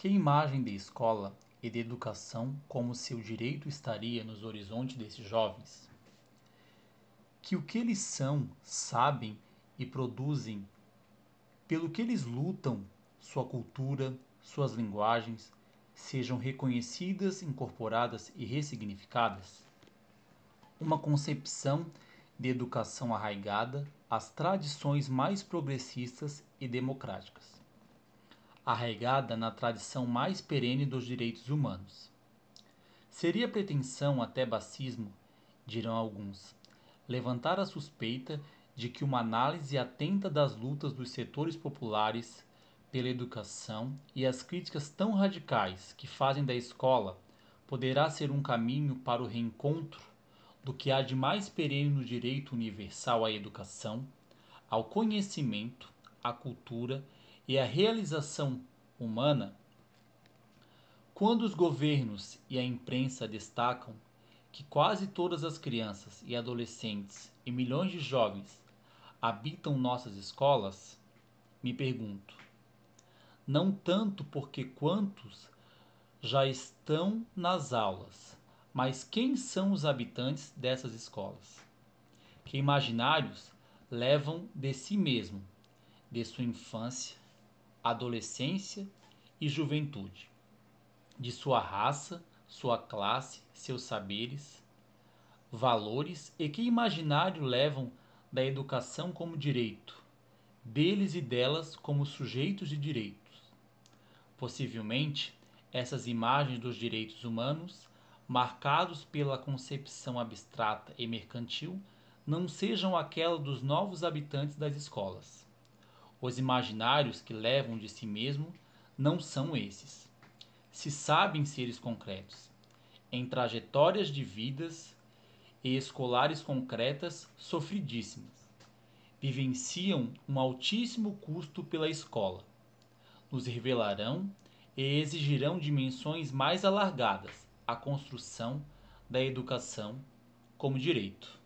Que imagem de escola e de educação como seu direito estaria nos horizontes desses jovens? Que o que eles são, sabem e produzem, pelo que eles lutam, sua cultura, suas linguagens, sejam reconhecidas, incorporadas e ressignificadas? Uma concepção de educação arraigada às tradições mais progressistas e democráticas arraigada na tradição mais perene dos direitos humanos. Seria pretensão até bacismo, dirão alguns, levantar a suspeita de que uma análise atenta das lutas dos setores populares pela educação e as críticas tão radicais que fazem da escola poderá ser um caminho para o reencontro do que há de mais perene no direito universal à educação, ao conhecimento, à cultura e a realização humana, quando os governos e a imprensa destacam que quase todas as crianças e adolescentes e milhões de jovens habitam nossas escolas, me pergunto, não tanto porque quantos já estão nas aulas, mas quem são os habitantes dessas escolas? Que imaginários levam de si mesmo, de sua infância, adolescência e juventude, de sua raça, sua classe, seus saberes, valores e que imaginário levam da educação como direito, deles e delas como sujeitos de direitos. Possivelmente, essas imagens dos direitos humanos, marcados pela concepção abstrata e mercantil, não sejam aquela dos novos habitantes das escolas os imaginários que levam de si mesmo não são esses. Se sabem seres concretos, em trajetórias de vidas e escolares concretas sofridíssimas. Vivenciam um altíssimo custo pela escola. Nos revelarão e exigirão dimensões mais alargadas à construção da educação como direito.